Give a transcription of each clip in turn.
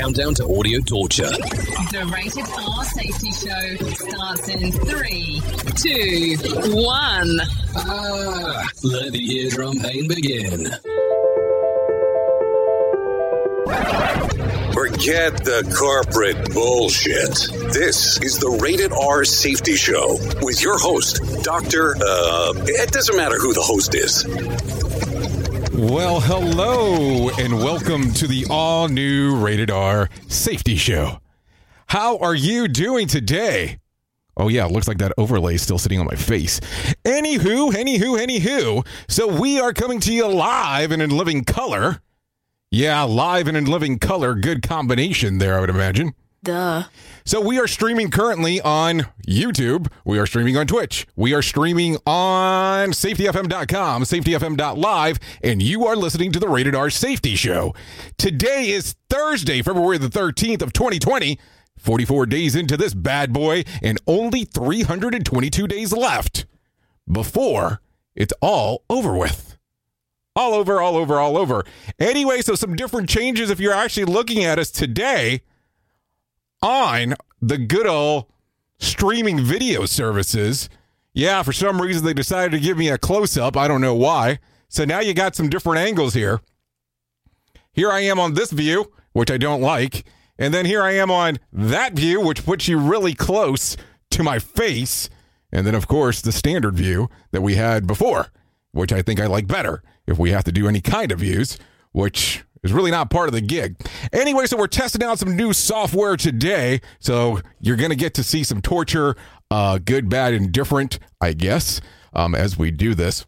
Countdown to audio torture. The Rated R Safety Show starts in three, two, one. Ah, let the eardrum pain begin. Forget the corporate bullshit. This is the Rated R Safety Show with your host, Dr. Uh, it doesn't matter who the host is. Well, hello, and welcome to the all new Rated R Safety Show. How are you doing today? Oh, yeah, looks like that overlay is still sitting on my face. Anywho, anywho, anywho. So we are coming to you live and in living color. Yeah, live and in living color. Good combination there, I would imagine. Duh. So we are streaming currently on YouTube. We are streaming on Twitch. We are streaming on safetyfm.com, safetyfm.live, and you are listening to the Rated R Safety Show. Today is Thursday, February the 13th of 2020. 44 days into this bad boy and only 322 days left before it's all over with. All over, all over, all over. Anyway, so some different changes if you're actually looking at us today on the good old streaming video services. Yeah, for some reason they decided to give me a close up. I don't know why. So now you got some different angles here. Here I am on this view, which I don't like. And then here I am on that view, which puts you really close to my face. And then, of course, the standard view that we had before, which I think I like better if we have to do any kind of views, which is really not part of the gig. Anyway, so we're testing out some new software today. So you're going to get to see some torture, uh, good, bad, and different, I guess, um, as we do this.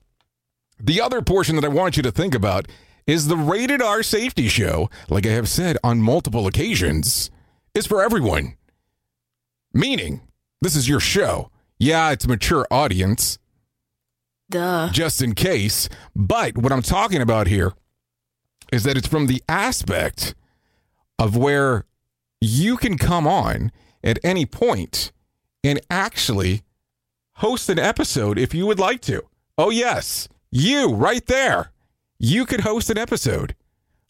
The other portion that I want you to think about is the Rated R Safety Show, like I have said on multiple occasions, is for everyone. Meaning, this is your show. Yeah, it's a mature audience, Duh. just in case. But what I'm talking about here is that it's from the aspect of where you can come on at any point and actually host an episode if you would like to. Oh, yes, you right there. You could host an episode.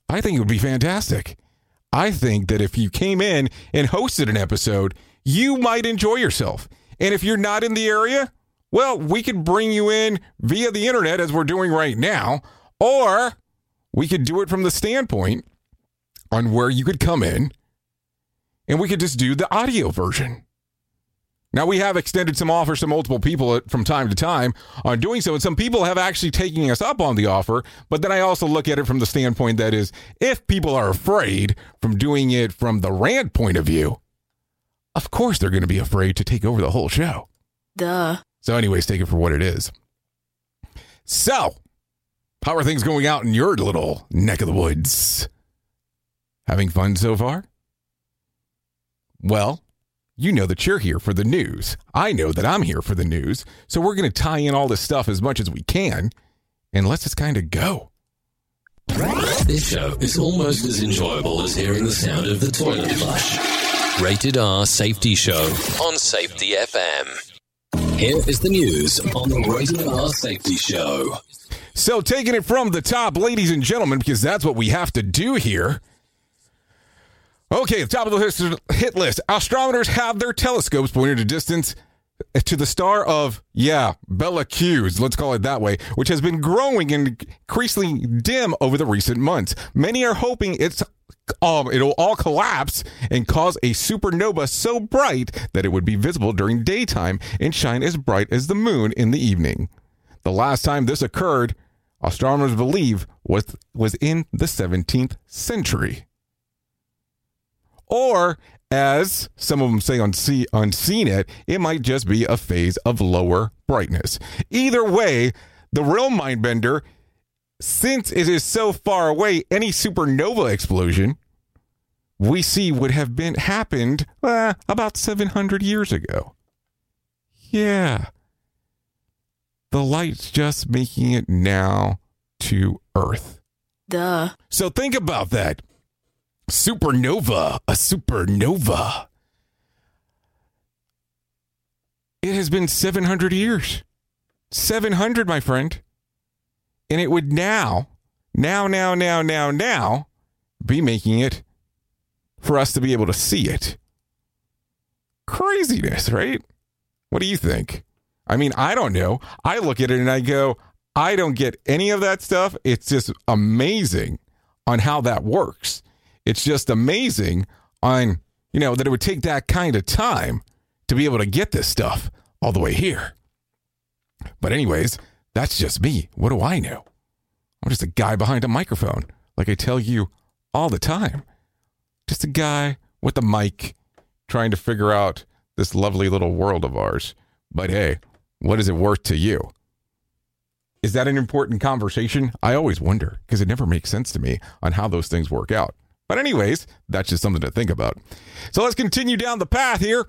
I think it would be fantastic. I think that if you came in and hosted an episode, you might enjoy yourself. And if you're not in the area, well, we could bring you in via the internet as we're doing right now, or we could do it from the standpoint on where you could come in and we could just do the audio version. Now, we have extended some offers to multiple people from time to time on doing so, and some people have actually taken us up on the offer. But then I also look at it from the standpoint that is, if people are afraid from doing it from the rant point of view, of course they're going to be afraid to take over the whole show. Duh. So, anyways, take it for what it is. So, how are things going out in your little neck of the woods? Having fun so far? Well, you know that you're here for the news. I know that I'm here for the news. So, we're going to tie in all this stuff as much as we can and let's just kind of go. This show is almost as enjoyable as hearing the sound of the toilet flush. Rated R Safety Show on Safety FM. Here is the news on the Rated R Safety Show. So, taking it from the top, ladies and gentlemen, because that's what we have to do here. Okay, the top of the hit list. Astronomers have their telescopes pointed a distance to the star of, yeah, Bella Q's, let's call it that way, which has been growing and increasingly dim over the recent months. Many are hoping it's um, it'll all collapse and cause a supernova so bright that it would be visible during daytime and shine as bright as the moon in the evening. The last time this occurred, astronomers believe, was was in the 17th century. Or, as some of them say on, C- on CNET, it might just be a phase of lower brightness. Either way, the real mind bender, since it is so far away, any supernova explosion we see would have been happened uh, about 700 years ago. Yeah. The light's just making it now to Earth. Duh. So think about that. Supernova, a supernova. It has been 700 years. 700, my friend. And it would now, now, now, now, now, now be making it for us to be able to see it. Craziness, right? What do you think? I mean, I don't know. I look at it and I go, I don't get any of that stuff. It's just amazing on how that works. It's just amazing on, you know, that it would take that kind of time to be able to get this stuff all the way here. But, anyways, that's just me. What do I know? I'm just a guy behind a microphone, like I tell you all the time. Just a guy with a mic trying to figure out this lovely little world of ours. But hey, what is it worth to you? Is that an important conversation? I always wonder because it never makes sense to me on how those things work out. But, anyways, that's just something to think about. So let's continue down the path here.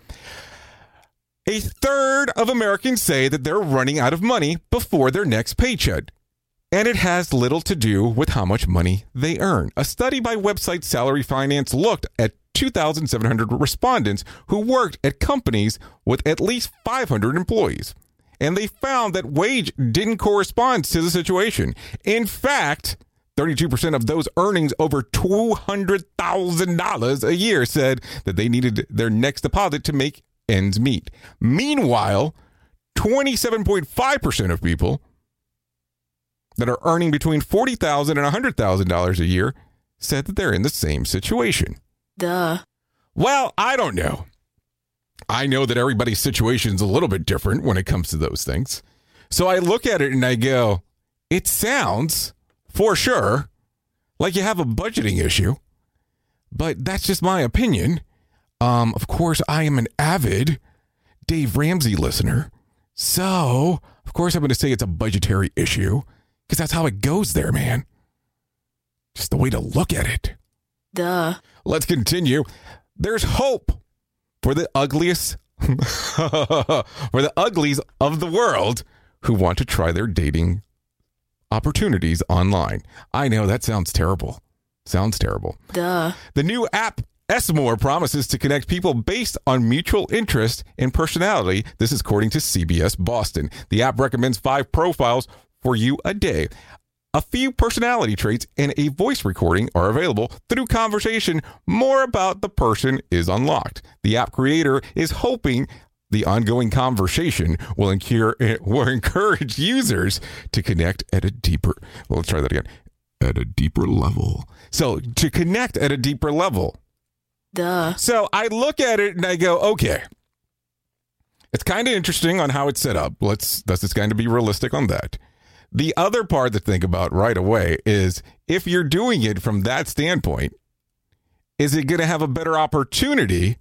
A third of Americans say that they're running out of money before their next paycheck. And it has little to do with how much money they earn. A study by website Salary Finance looked at 2,700 respondents who worked at companies with at least 500 employees. And they found that wage didn't correspond to the situation. In fact, 32% of those earnings over $200,000 a year said that they needed their next deposit to make ends meet. Meanwhile, 27.5% of people that are earning between $40,000 and $100,000 a year said that they're in the same situation. Duh. Well, I don't know. I know that everybody's situation is a little bit different when it comes to those things. So I look at it and I go, it sounds for sure like you have a budgeting issue, but that's just my opinion. Um, of course, I am an avid Dave Ramsey listener. So, of course, I'm going to say it's a budgetary issue because that's how it goes there, man. Just the way to look at it. Duh. Let's continue. There's hope for the ugliest, for the uglies of the world who want to try their dating opportunities online. I know that sounds terrible. Sounds terrible. Duh. The new app S'More promises to connect people based on mutual interest and personality. This is according to CBS Boston. The app recommends five profiles for you a day. A few personality traits and a voice recording are available. Through conversation, more about the person is unlocked. The app creator is hoping the ongoing conversation will, incur, will encourage users to connect at a deeper. Well, let's try that again. At a deeper level. So to connect at a deeper level. Duh. So I look at it and I go, okay. It's kind of interesting on how it's set up. Let's let's just kind of be realistic on that. The other part to think about right away is if you're doing it from that standpoint, is it going to have a better opportunity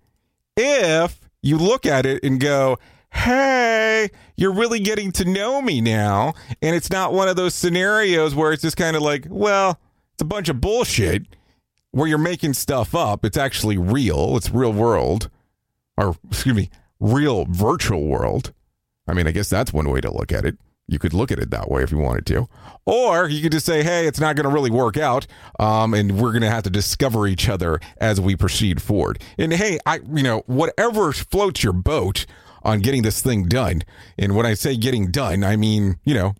if you look at it and go, hey, you're really getting to know me now. And it's not one of those scenarios where it's just kind of like, well, it's a bunch of bullshit where you're making stuff up. It's actually real, it's real world, or excuse me, real virtual world. I mean, I guess that's one way to look at it. You could look at it that way if you wanted to. Or you could just say, hey, it's not going to really work out. Um, and we're going to have to discover each other as we proceed forward. And hey, I, you know, whatever floats your boat on getting this thing done. And when I say getting done, I mean, you know,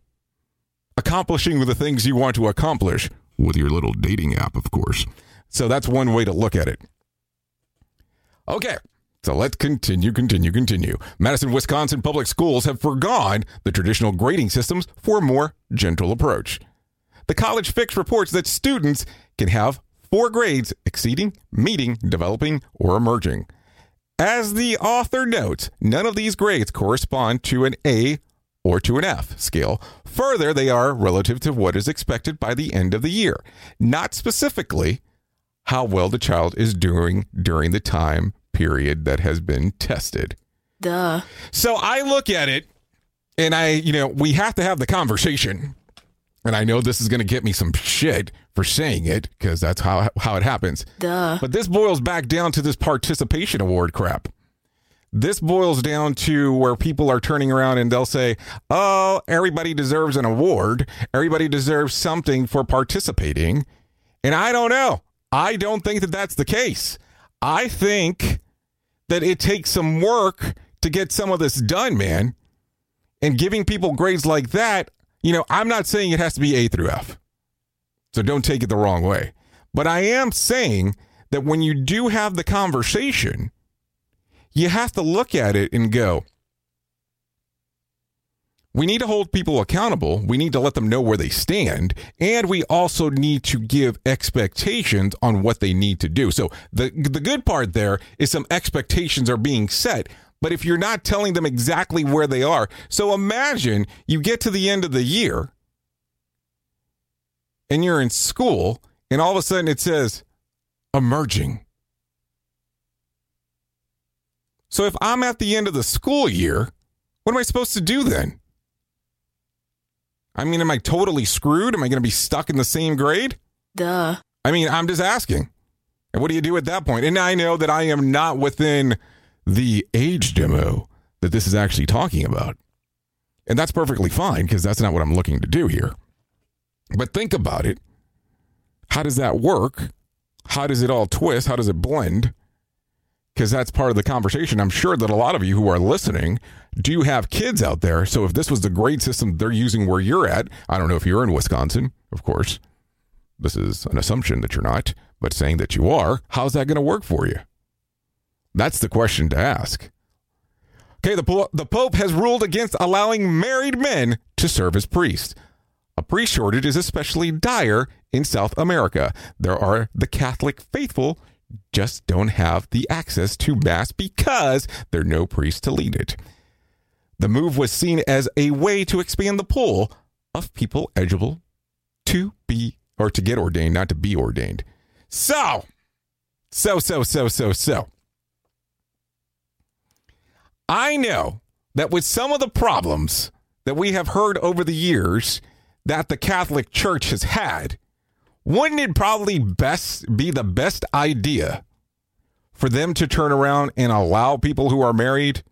accomplishing the things you want to accomplish with your little dating app, of course. So that's one way to look at it. Okay. So let's continue, continue, continue. Madison, Wisconsin public schools have forgone the traditional grading systems for a more gentle approach. The College Fix reports that students can have four grades exceeding, meeting, developing, or emerging. As the author notes, none of these grades correspond to an A or to an F scale. Further, they are relative to what is expected by the end of the year, not specifically how well the child is doing during the time period that has been tested. Duh. So I look at it and I, you know, we have to have the conversation. and I know this is going to get me some shit for saying it because that's how how it happens. Duh. But this boils back down to this participation award crap. This boils down to where people are turning around and they'll say, "Oh, everybody deserves an award. Everybody deserves something for participating." And I don't know. I don't think that that's the case. I think that it takes some work to get some of this done, man. And giving people grades like that, you know, I'm not saying it has to be A through F. So don't take it the wrong way. But I am saying that when you do have the conversation, you have to look at it and go, we need to hold people accountable. We need to let them know where they stand. And we also need to give expectations on what they need to do. So the, the good part there is some expectations are being set. But if you're not telling them exactly where they are, so imagine you get to the end of the year and you're in school and all of a sudden it says emerging. So if I'm at the end of the school year, what am I supposed to do then? I mean, am I totally screwed? Am I going to be stuck in the same grade? Duh. I mean, I'm just asking. And what do you do at that point? And I know that I am not within the age demo that this is actually talking about. And that's perfectly fine because that's not what I'm looking to do here. But think about it. How does that work? How does it all twist? How does it blend? Because that's part of the conversation. I'm sure that a lot of you who are listening do you have kids out there. So if this was the grade system they're using where you're at, I don't know if you're in Wisconsin, of course. This is an assumption that you're not, but saying that you are, how's that going to work for you? That's the question to ask. Okay, the, the Pope has ruled against allowing married men to serve as priests. A priest shortage is especially dire in South America. There are the Catholic faithful just don't have the access to Mass because there are no priests to lead it. The move was seen as a way to expand the pool of people eligible to be or to get ordained, not to be ordained. So, so, so, so, so, so. I know that with some of the problems that we have heard over the years that the Catholic Church has had, wouldn't it probably best be the best idea for them to turn around and allow people who are married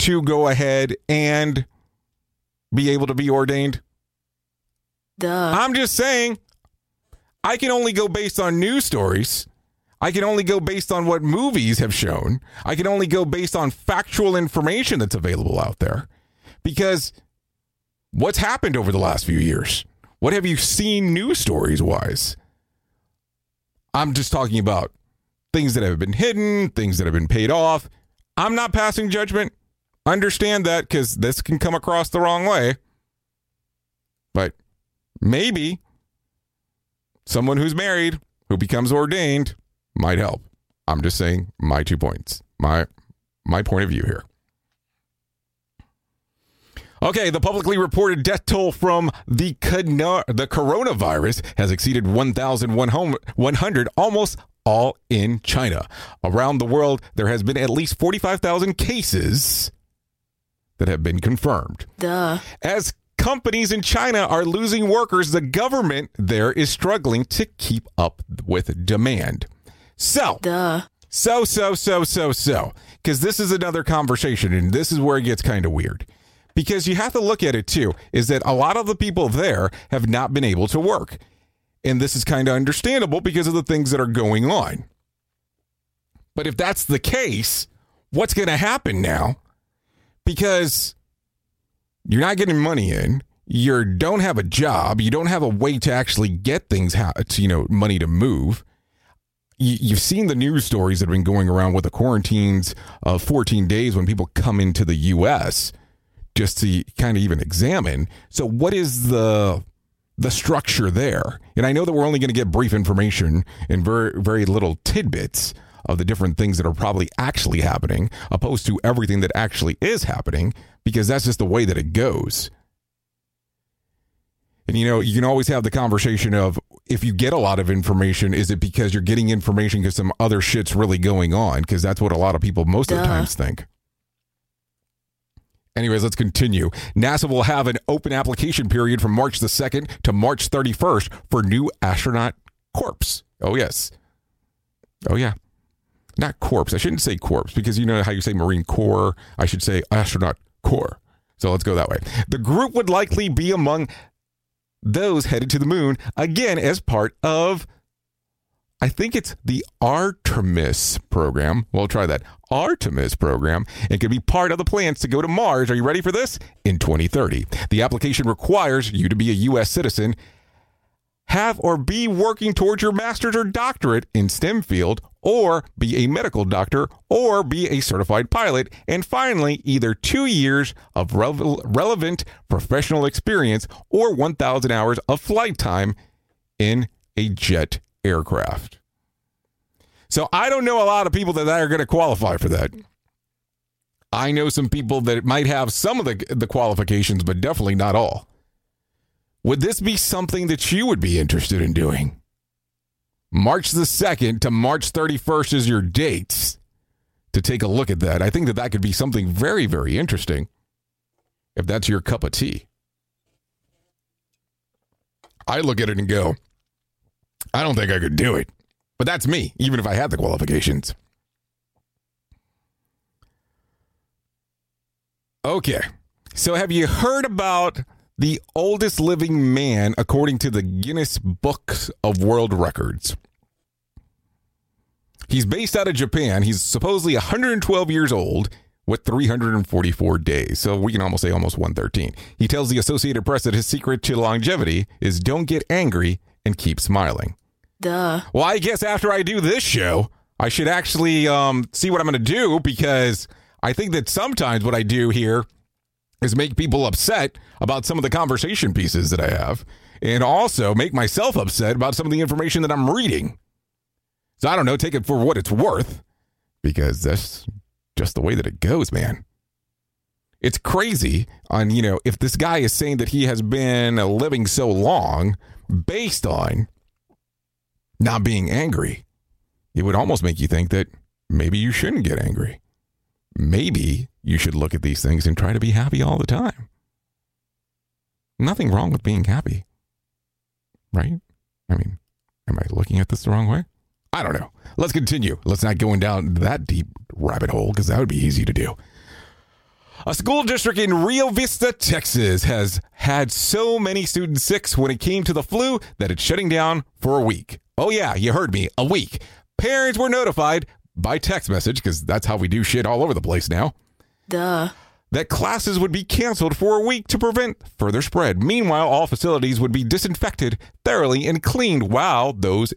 to go ahead and be able to be ordained? Duh. I'm just saying, I can only go based on news stories. I can only go based on what movies have shown. I can only go based on factual information that's available out there. Because what's happened over the last few years? What have you seen news stories wise? I'm just talking about things that have been hidden, things that have been paid off. I'm not passing judgment. Understand that because this can come across the wrong way. But maybe someone who's married who becomes ordained might help. I'm just saying my two points. My my point of view here. Okay, the publicly reported death toll from the the coronavirus has exceeded 1,100, almost all in China. Around the world, there has been at least 45,000 cases that have been confirmed. Duh. As companies in China are losing workers, the government there is struggling to keep up with demand. So, Duh. so, so, so, so, so, because this is another conversation, and this is where it gets kind of weird. Because you have to look at it too, is that a lot of the people there have not been able to work. And this is kind of understandable because of the things that are going on. But if that's the case, what's going to happen now? Because you're not getting money in, you don't have a job, you don't have a way to actually get things, ha- to, you know, money to move you, you've seen the news stories that have been going around with the quarantines of 14 days when people come into the U.S. just to kind of even examine. So, what is the the structure there? And I know that we're only going to get brief information and very very little tidbits of the different things that are probably actually happening, opposed to everything that actually is happening, because that's just the way that it goes. And you know, you can always have the conversation of if you get a lot of information, is it because you're getting information because some other shit's really going on? Because that's what a lot of people most of the times think. Anyways, let's continue. NASA will have an open application period from March the 2nd to March 31st for new astronaut corpse. Oh, yes. Oh, yeah. Not corpse. I shouldn't say corpse because you know how you say Marine Corps. I should say astronaut corps. So let's go that way. The group would likely be among those headed to the moon again as part of I think it's the Artemis program. We'll try that. Artemis program. It could be part of the plans to go to Mars. Are you ready for this? In 2030. The application requires you to be a U.S. citizen, have or be working towards your master's or doctorate in STEM field, or be a medical doctor, or be a certified pilot, and finally, either two years of rele- relevant professional experience or 1,000 hours of flight time in a jet aircraft. So I don't know a lot of people that are going to qualify for that. I know some people that might have some of the, the qualifications, but definitely not all. Would this be something that you would be interested in doing? March the 2nd to March 31st is your dates to take a look at that. I think that that could be something very, very interesting if that's your cup of tea. I look at it and go, I don't think I could do it. But that's me, even if I had the qualifications. Okay. So have you heard about the oldest living man according to the Guinness Books of World Records? He's based out of Japan. He's supposedly 112 years old with 344 days. So we can almost say almost 113. He tells the Associated Press that his secret to longevity is don't get angry and keep smiling. Duh. Well, I guess after I do this show, I should actually um, see what I'm going to do because I think that sometimes what I do here is make people upset about some of the conversation pieces that I have and also make myself upset about some of the information that I'm reading. So I don't know, take it for what it's worth because that's just the way that it goes, man. It's crazy on, you know, if this guy is saying that he has been living so long based on not being angry, it would almost make you think that maybe you shouldn't get angry. Maybe you should look at these things and try to be happy all the time. Nothing wrong with being happy, right? I mean, am I looking at this the wrong way? I don't know. Let's continue. Let's not go down that deep rabbit hole because that would be easy to do. A school district in Rio Vista, Texas has had so many students sick when it came to the flu that it's shutting down for a week. Oh, yeah, you heard me. A week. Parents were notified by text message, because that's how we do shit all over the place now, Duh. that classes would be canceled for a week to prevent further spread. Meanwhile, all facilities would be disinfected thoroughly and cleaned while those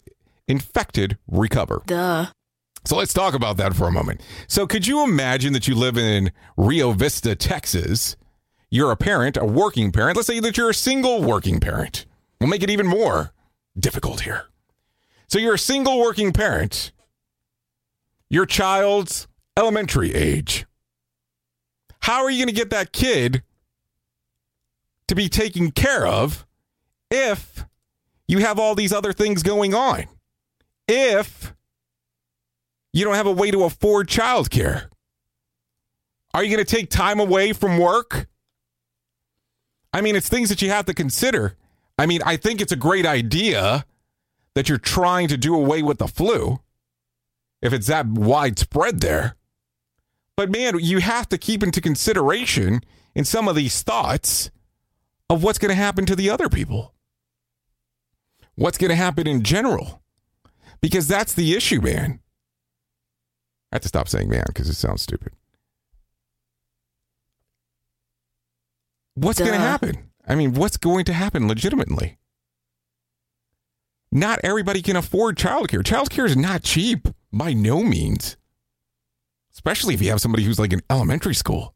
infected recover. Duh. So let's talk about that for a moment. So, could you imagine that you live in Rio Vista, Texas? You're a parent, a working parent. Let's say that you're a single working parent. We'll make it even more difficult here. So, you're a single working parent. Your child's elementary age. How are you going to get that kid to be taken care of if you have all these other things going on? If you don't have a way to afford childcare? Are you going to take time away from work? I mean, it's things that you have to consider. I mean, I think it's a great idea that you're trying to do away with the flu if it's that widespread there. But man, you have to keep into consideration in some of these thoughts of what's going to happen to the other people. What's going to happen in general? Because that's the issue, man. I have to stop saying man because it sounds stupid. What's going to happen? I mean, what's going to happen legitimately? Not everybody can afford childcare. Childcare is not cheap by no means, especially if you have somebody who's like in elementary school.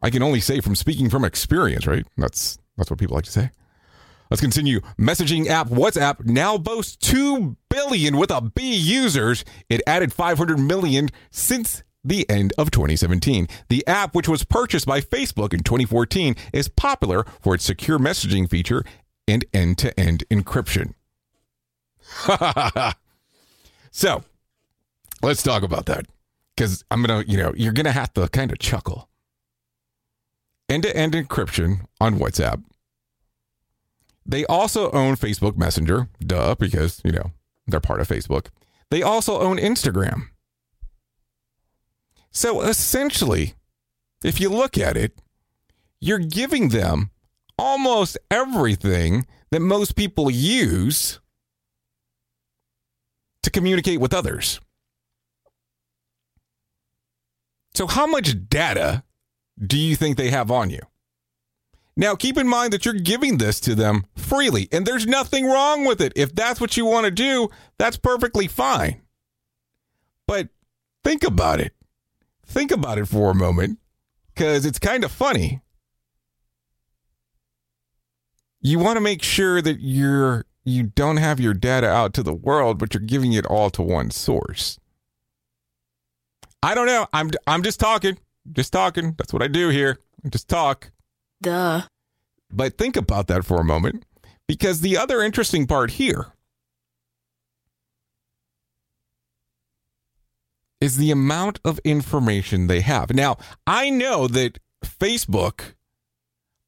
I can only say from speaking from experience, right? That's that's what people like to say. Let's continue. Messaging app WhatsApp now boasts 2 billion with a B users. It added 500 million since the end of 2017. The app, which was purchased by Facebook in 2014, is popular for its secure messaging feature and end to end encryption. so, let's talk about that because I'm going to, you know, you're going to have to kind of chuckle end to end encryption on WhatsApp. They also own Facebook Messenger, duh, because, you know, they're part of Facebook. They also own Instagram. So essentially, if you look at it, you're giving them almost everything that most people use to communicate with others. So, how much data do you think they have on you? Now, keep in mind that you're giving this to them freely, and there's nothing wrong with it. If that's what you want to do, that's perfectly fine. But think about it. Think about it for a moment, because it's kind of funny. You want to make sure that you're you don't have your data out to the world, but you're giving it all to one source. I don't know. I'm I'm just talking. Just talking. That's what I do here. Just talk. Duh. But think about that for a moment because the other interesting part here is the amount of information they have. Now, I know that Facebook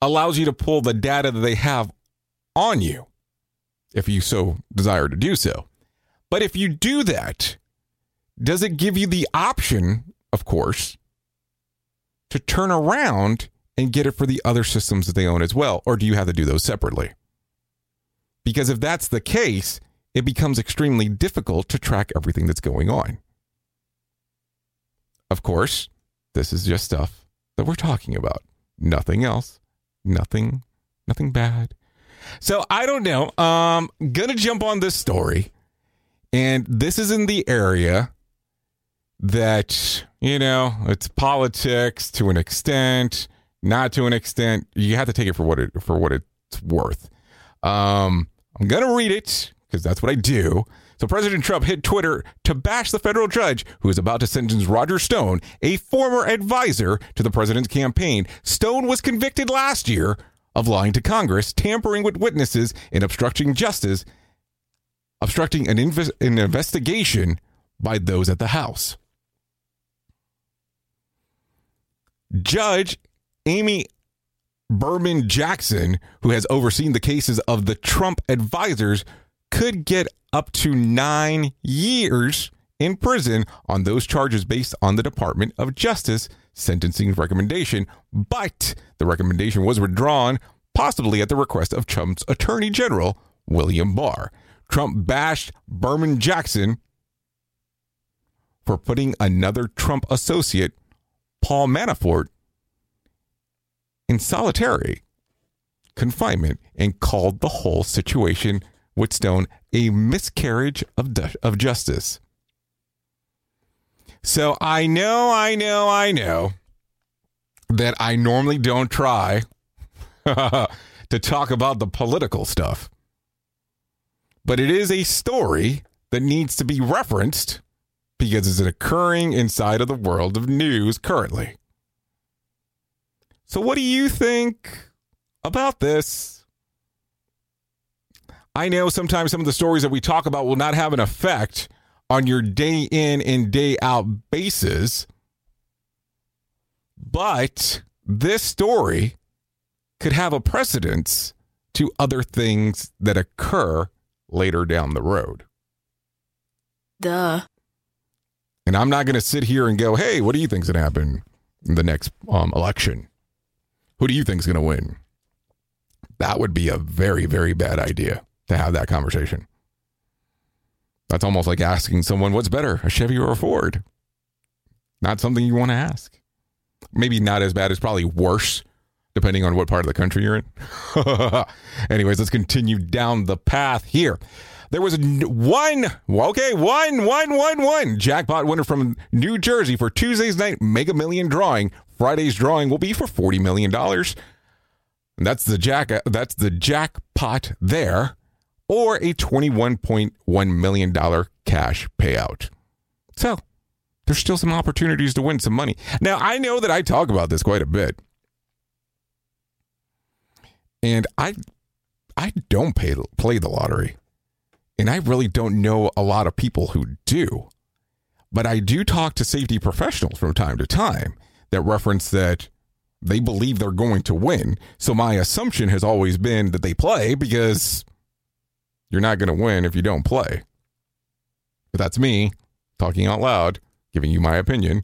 allows you to pull the data that they have on you if you so desire to do so. But if you do that, does it give you the option, of course, to turn around and get it for the other systems that they own as well? Or do you have to do those separately? Because if that's the case, it becomes extremely difficult to track everything that's going on. Of course, this is just stuff that we're talking about. Nothing else. Nothing nothing bad. So I don't know. Um gonna jump on this story. And this is in the area that, you know, it's politics to an extent, not to an extent. You have to take it for what it for what it's worth. Um, I'm gonna read it because that's what I do. So President Trump hit Twitter to bash the federal judge who is about to sentence Roger Stone, a former advisor to the president's campaign. Stone was convicted last year of lying to Congress, tampering with witnesses, and obstructing justice, obstructing an, inv- an investigation by those at the House. Judge Amy Berman Jackson, who has overseen the cases of the Trump advisors, could get up to nine years in prison on those charges based on the Department of Justice sentencing recommendation. But the recommendation was withdrawn, possibly at the request of Trump's Attorney General, William Barr. Trump bashed Berman Jackson for putting another Trump associate, Paul Manafort, in solitary confinement and called the whole situation with Stone a miscarriage of, of justice. So I know, I know, I know that I normally don't try to talk about the political stuff. But it is a story that needs to be referenced because it's occurring inside of the world of news currently. So, what do you think about this? I know sometimes some of the stories that we talk about will not have an effect on your day in and day out basis, but this story could have a precedence to other things that occur later down the road. Duh. And I'm not going to sit here and go, hey, what do you think's going to happen in the next um, election? Who do you think's going to win? That would be a very, very bad idea to have that conversation. That's almost like asking someone what's better, a Chevy or a Ford. Not something you want to ask. Maybe not as bad as probably worse, depending on what part of the country you're in. Anyways, let's continue down the path here. There was one, okay, one, one, one, one jackpot winner from New Jersey for Tuesday's night Mega Million drawing. Friday's drawing will be for $40 million. That's the jack uh, that's the jackpot there or a $21.1 million cash payout. So, there's still some opportunities to win some money. Now, I know that I talk about this quite a bit. And I I don't pay, play the lottery. And I really don't know a lot of people who do. But I do talk to safety professionals from time to time that reference that they believe they're going to win. So my assumption has always been that they play because you're not going to win if you don't play. But that's me talking out loud, giving you my opinion.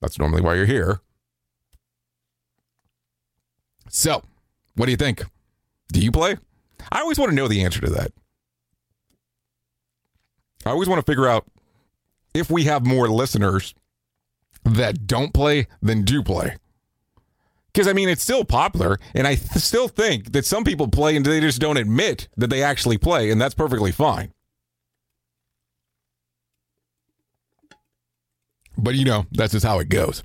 That's normally why you're here. So, what do you think? Do you play? I always want to know the answer to that. I always want to figure out if we have more listeners that don't play than do play. Because, I mean, it's still popular, and I th- still think that some people play and they just don't admit that they actually play, and that's perfectly fine. But, you know, that's just how it goes.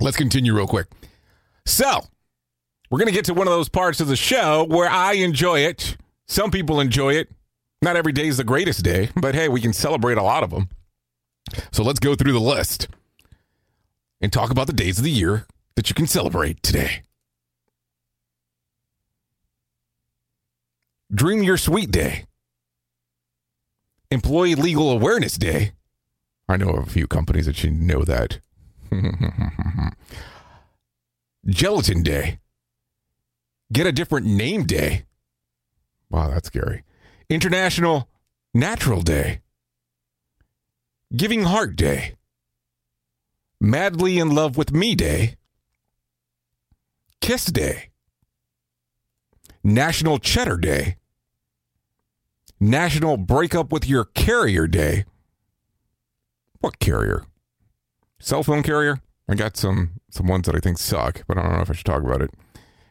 Let's continue real quick. So, we're going to get to one of those parts of the show where I enjoy it. Some people enjoy it. Not every day is the greatest day, but hey, we can celebrate a lot of them. So let's go through the list and talk about the days of the year that you can celebrate today. Dream Your Sweet Day, Employee Legal Awareness Day. I know of a few companies that should know that. Gelatin Day, Get a Different Name Day. Wow, that's scary. International Natural Day, Giving Heart Day, Madly in Love with Me Day, Kiss Day, National Cheddar Day, National Breakup with Your Carrier Day. What carrier? Cell phone carrier? I got some some ones that I think suck, but I don't know if I should talk about it.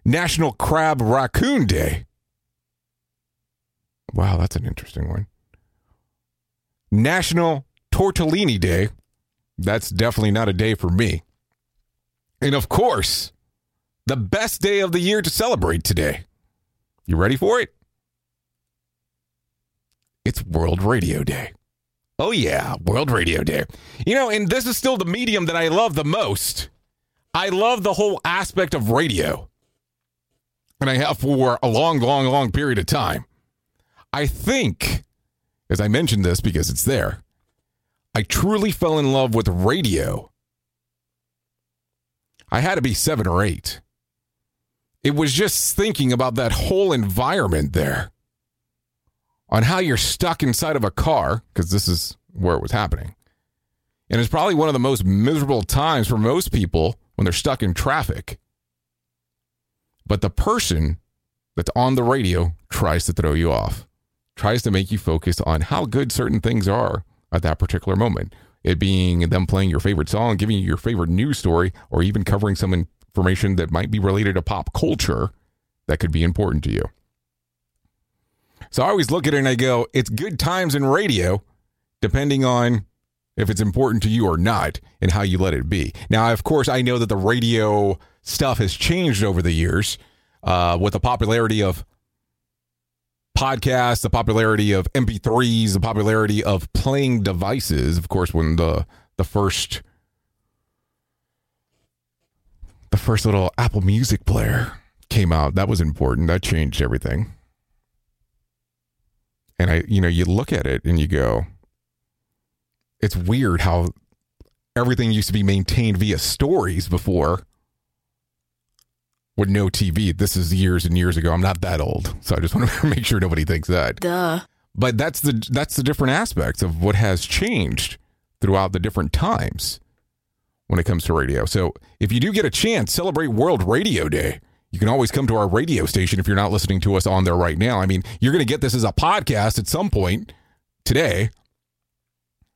National Crab Raccoon Day. Wow, that's an interesting one. National Tortellini Day. That's definitely not a day for me. And of course, the best day of the year to celebrate today. You ready for it? It's World Radio Day. Oh, yeah, World Radio Day. You know, and this is still the medium that I love the most. I love the whole aspect of radio. And I have for a long, long, long period of time. I think, as I mentioned this because it's there, I truly fell in love with radio. I had to be seven or eight. It was just thinking about that whole environment there on how you're stuck inside of a car, because this is where it was happening. And it's probably one of the most miserable times for most people when they're stuck in traffic. But the person that's on the radio tries to throw you off, tries to make you focus on how good certain things are at that particular moment. It being them playing your favorite song, giving you your favorite news story, or even covering some information that might be related to pop culture that could be important to you. So I always look at it and I go, it's good times in radio, depending on if it's important to you or not and how you let it be. Now, of course, I know that the radio stuff has changed over the years uh, with the popularity of podcasts, the popularity of MP3s, the popularity of playing devices. Of course, when the the first the first little Apple Music player came out, that was important. That changed everything. And I, you know, you look at it and you go, it's weird how everything used to be maintained via stories before with no TV. This is years and years ago. I'm not that old, so I just want to make sure nobody thinks that. Duh. But that's the that's the different aspects of what has changed throughout the different times when it comes to radio. So if you do get a chance, celebrate World Radio Day. You can always come to our radio station if you're not listening to us on there right now. I mean, you're going to get this as a podcast at some point today.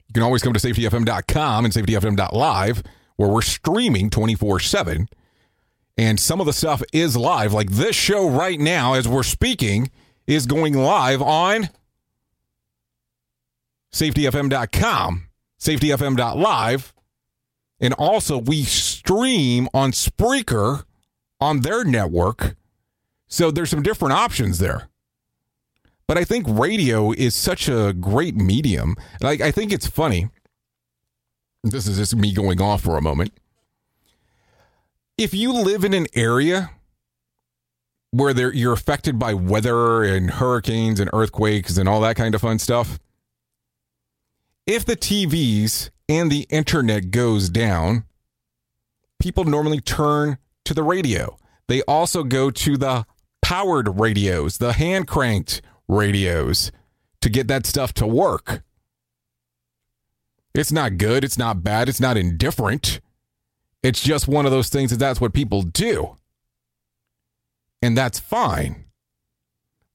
You can always come to safetyfm.com and safetyfm.live where we're streaming 24 7. And some of the stuff is live. Like this show right now, as we're speaking, is going live on safetyfm.com, safetyfm.live. And also, we stream on Spreaker on their network. So there's some different options there. But I think radio is such a great medium. Like I think it's funny. This is just me going off for a moment. If you live in an area where you're affected by weather and hurricanes and earthquakes and all that kind of fun stuff, if the TVs and the internet goes down, people normally turn to the radio. They also go to the powered radios, the hand cranked radios to get that stuff to work. It's not good. It's not bad. It's not indifferent. It's just one of those things that that's what people do. And that's fine.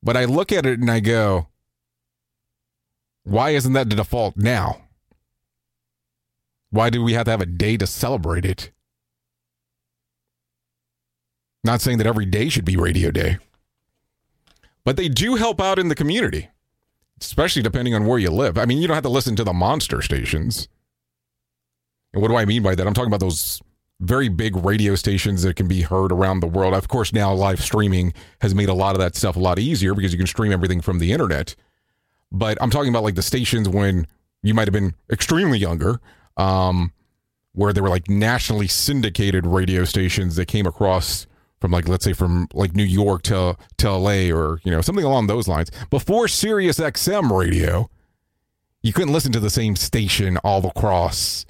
But I look at it and I go, why isn't that the default now? Why do we have to have a day to celebrate it? Not saying that every day should be radio day, but they do help out in the community, especially depending on where you live. I mean, you don't have to listen to the monster stations. And what do I mean by that? I'm talking about those very big radio stations that can be heard around the world. Of course, now live streaming has made a lot of that stuff a lot easier because you can stream everything from the internet. But I'm talking about like the stations when you might have been extremely younger, um, where they were like nationally syndicated radio stations that came across from like let's say from like New York to to LA or you know something along those lines. Before Sirius XM radio, you couldn't listen to the same station all across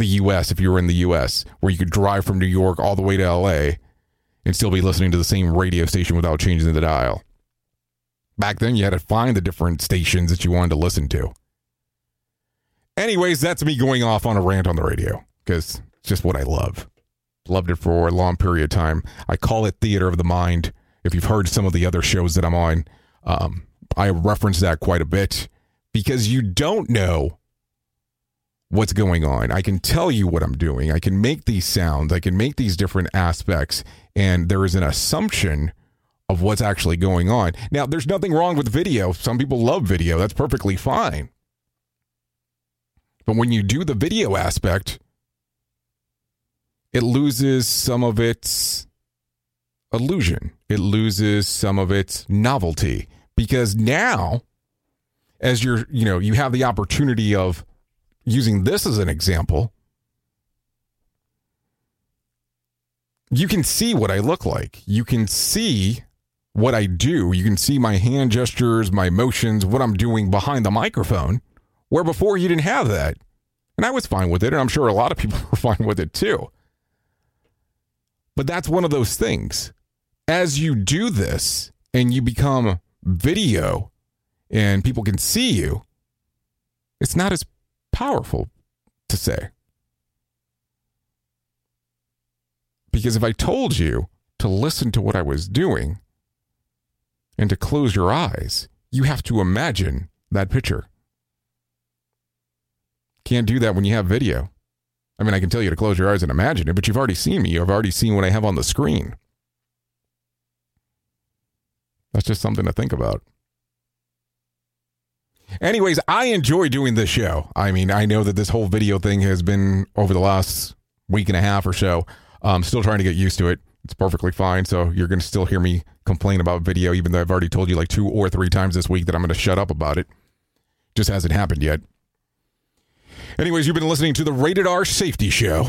the US if you were in the US, where you could drive from New York all the way to LA and still be listening to the same radio station without changing the dial. Back then, you had to find the different stations that you wanted to listen to. Anyways, that's me going off on a rant on the radio because it's just what I love. Loved it for a long period of time. I call it theater of the mind. If you've heard some of the other shows that I'm on, um, I reference that quite a bit because you don't know what's going on. I can tell you what I'm doing. I can make these sounds. I can make these different aspects. And there is an assumption of what's actually going on. Now, there's nothing wrong with video. Some people love video. That's perfectly fine. But when you do the video aspect, it loses some of its illusion. It loses some of its novelty because now as you're, you know, you have the opportunity of using this as an example, you can see what I look like. You can see what I do. You can see my hand gestures, my motions, what I'm doing behind the microphone, where before you didn't have that. And I was fine with it. And I'm sure a lot of people were fine with it too. But that's one of those things. As you do this and you become video and people can see you, it's not as powerful to say. Because if I told you to listen to what I was doing and to close your eyes, you have to imagine that picture. Can't do that when you have video. I mean, I can tell you to close your eyes and imagine it, but you've already seen me. You've already seen what I have on the screen. That's just something to think about. Anyways, I enjoy doing this show. I mean, I know that this whole video thing has been over the last week and a half or so. I'm still trying to get used to it. It's perfectly fine. So you're going to still hear me complain about video, even though I've already told you like two or three times this week that I'm going to shut up about it. Just hasn't happened yet. Anyways, you've been listening to the Rated R Safety Show.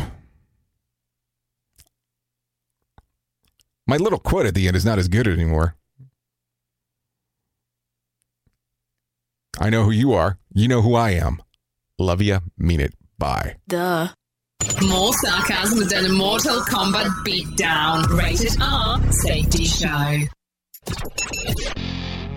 My little quote at the end is not as good anymore. I know who you are. You know who I am. Love ya. Mean it. Bye. Duh. More sarcasm than a Mortal Kombat beatdown. Rated R Safety Show.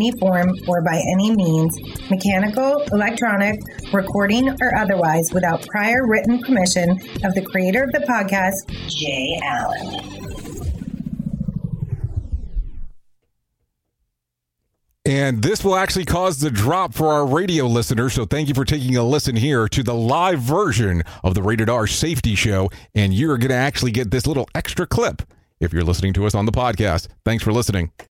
any form or by any means, mechanical, electronic, recording, or otherwise, without prior written permission of the creator of the podcast, Jay Allen. And this will actually cause the drop for our radio listeners. So thank you for taking a listen here to the live version of the Rated R Safety Show. And you're going to actually get this little extra clip if you're listening to us on the podcast. Thanks for listening.